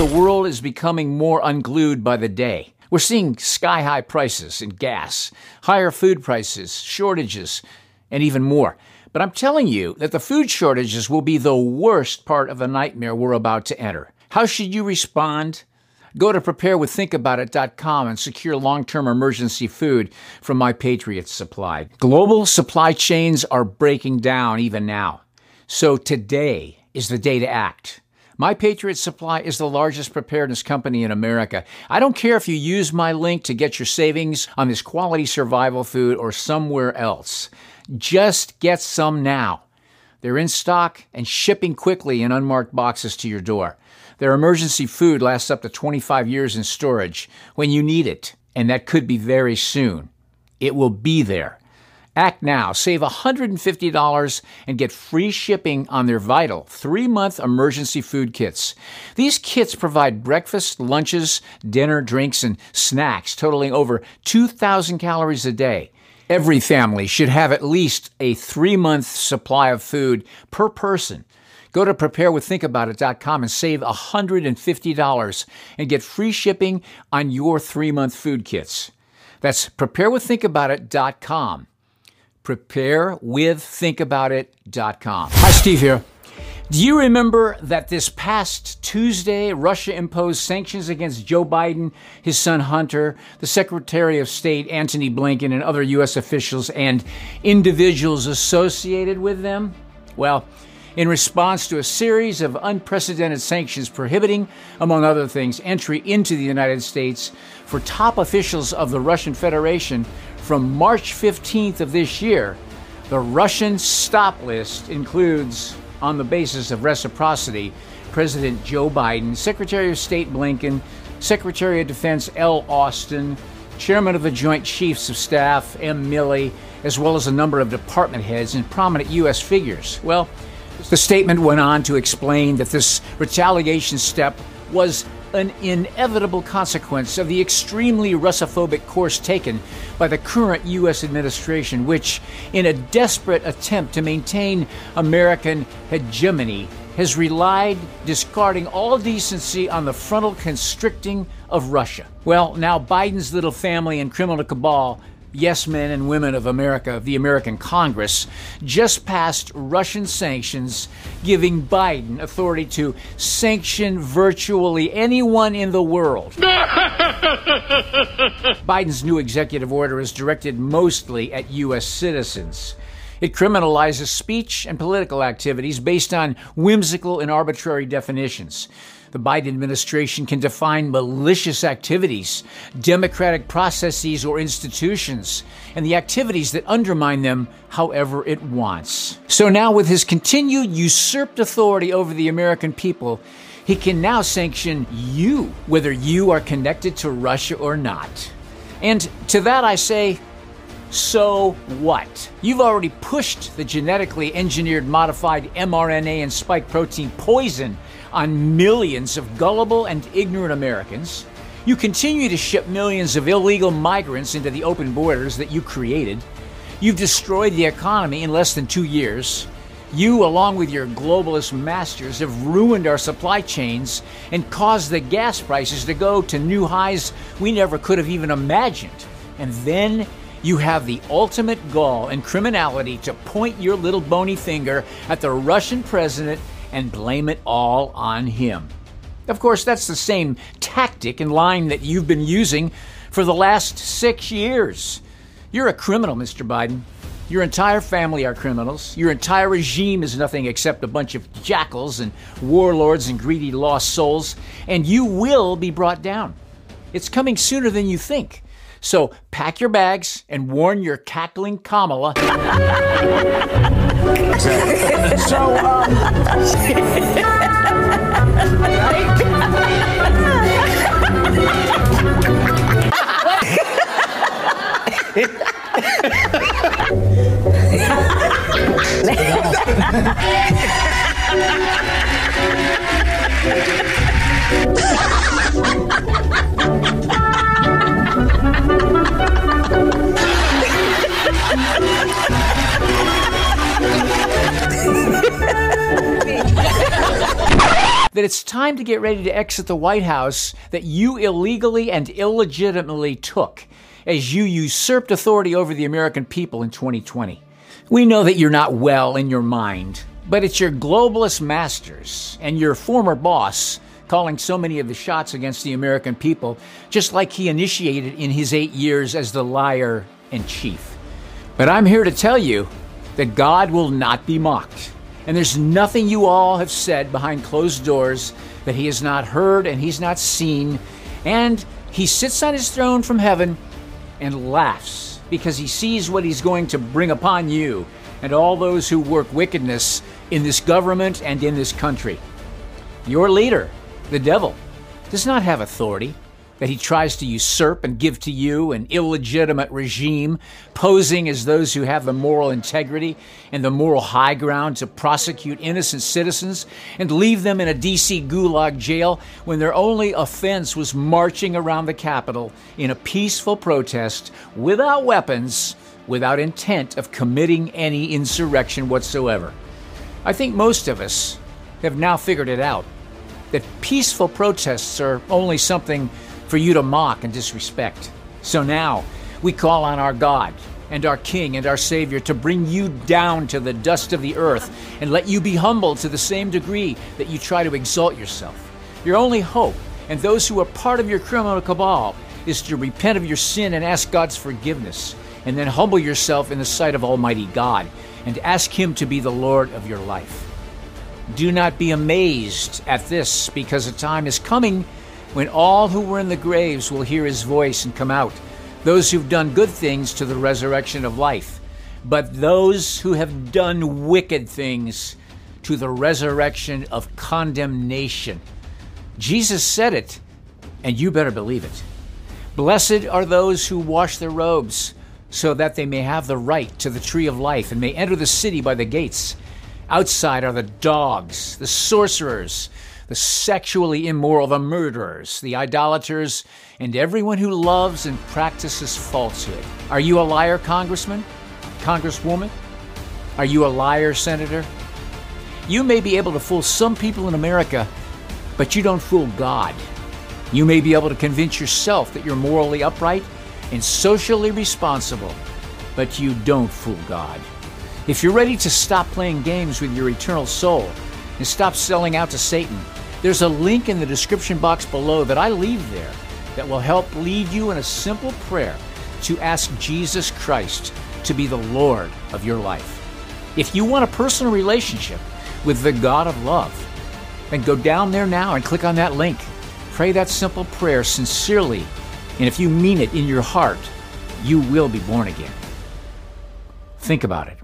the world is becoming more unglued by the day. We're seeing sky high prices in gas, higher food prices, shortages, and even more. But I'm telling you that the food shortages will be the worst part of the nightmare we're about to enter. How should you respond? Go to preparewiththinkaboutit.com and secure long-term emergency food from My Patriot Supply. Global supply chains are breaking down even now. So today is the day to act. My Patriot Supply is the largest preparedness company in America. I don't care if you use my link to get your savings on this quality survival food or somewhere else. Just get some now. They're in stock and shipping quickly in unmarked boxes to your door. Their emergency food lasts up to 25 years in storage when you need it, and that could be very soon. It will be there. Act now. Save $150 and get free shipping on their vital three month emergency food kits. These kits provide breakfast, lunches, dinner, drinks, and snacks totaling over 2,000 calories a day. Every family should have at least a three month supply of food per person. Go to preparewiththinkaboutit.com and save $150 and get free shipping on your three month food kits. That's preparewiththinkaboutit.com. Preparewiththinkaboutit.com. Hi, Steve here. Do you remember that this past Tuesday, Russia imposed sanctions against Joe Biden, his son Hunter, the Secretary of State Antony Blinken, and other U.S. officials and individuals associated with them? Well, in response to a series of unprecedented sanctions prohibiting, among other things, entry into the United States for top officials of the Russian Federation from March 15th of this year, the Russian stop list includes on the basis of reciprocity, President Joe Biden, Secretary of State Blinken, Secretary of Defense L. Austin, Chairman of the Joint Chiefs of Staff M. Milley, as well as a number of department heads and prominent U.S. figures. Well, the statement went on to explain that this retaliation step was an inevitable consequence of the extremely Russophobic course taken by the current U.S. administration, which, in a desperate attempt to maintain American hegemony, has relied, discarding all decency, on the frontal constricting of Russia. Well, now Biden's little family and criminal cabal yes men and women of America, of the American Congress, just passed Russian sanctions, giving Biden authority to sanction virtually anyone in the world. Biden's new executive order is directed mostly at U.S. citizens. It criminalizes speech and political activities based on whimsical and arbitrary definitions. The Biden administration can define malicious activities, democratic processes, or institutions, and the activities that undermine them however it wants. So now, with his continued usurped authority over the American people, he can now sanction you, whether you are connected to Russia or not. And to that I say, so what? You've already pushed the genetically engineered modified mRNA and spike protein poison on millions of gullible and ignorant Americans. You continue to ship millions of illegal migrants into the open borders that you created. You've destroyed the economy in less than two years. You, along with your globalist masters, have ruined our supply chains and caused the gas prices to go to new highs we never could have even imagined. And then you have the ultimate gall and criminality to point your little bony finger at the Russian president and blame it all on him. Of course, that's the same tactic and line that you've been using for the last six years. You're a criminal, Mr. Biden. Your entire family are criminals. Your entire regime is nothing except a bunch of jackals and warlords and greedy lost souls, and you will be brought down. It's coming sooner than you think. So pack your bags and warn your cackling Kamala. So, um... that it's time to get ready to exit the White House that you illegally and illegitimately took as you usurped authority over the American people in 2020. We know that you're not well in your mind, but it's your globalist masters and your former boss calling so many of the shots against the American people, just like he initiated in his eight years as the liar in chief. But I'm here to tell you that God will not be mocked. And there's nothing you all have said behind closed doors that he has not heard and he's not seen. And he sits on his throne from heaven and laughs because he sees what he's going to bring upon you and all those who work wickedness in this government and in this country. Your leader, the devil, does not have authority that he tries to usurp and give to you an illegitimate regime, posing as those who have the moral integrity and the moral high ground to prosecute innocent citizens and leave them in a DC gulag jail when their only offense was marching around the Capitol in a peaceful protest without weapons, without intent of committing any insurrection whatsoever. I think most of us have now figured it out that peaceful protests are only something for you to mock and disrespect. So now we call on our God and our King and our Savior to bring you down to the dust of the earth and let you be humbled to the same degree that you try to exalt yourself. Your only hope, and those who are part of your criminal cabal, is to repent of your sin and ask God's forgiveness, and then humble yourself in the sight of Almighty God and ask Him to be the Lord of your life. Do not be amazed at this, because a time is coming when all who were in the graves will hear his voice and come out, those who've done good things to the resurrection of life, but those who have done wicked things to the resurrection of condemnation. Jesus said it, and you better believe it. Blessed are those who wash their robes, so that they may have the right to the tree of life and may enter the city by the gates. Outside are the dogs, the sorcerers, the sexually immoral, the murderers, the idolaters, and everyone who loves and practices falsehood. Are you a liar, Congressman? Congresswoman? Are you a liar, Senator? You may be able to fool some people in America, but you don't fool God. You may be able to convince yourself that you're morally upright and socially responsible, but you don't fool God. If you're ready to stop playing games with your eternal soul and stop selling out to Satan, there's a link in the description box below that I leave there that will help lead you in a simple prayer to ask Jesus Christ to be the Lord of your life. If you want a personal relationship with the God of love, then go down there now and click on that link. Pray that simple prayer sincerely, and if you mean it in your heart, you will be born again. Think about it.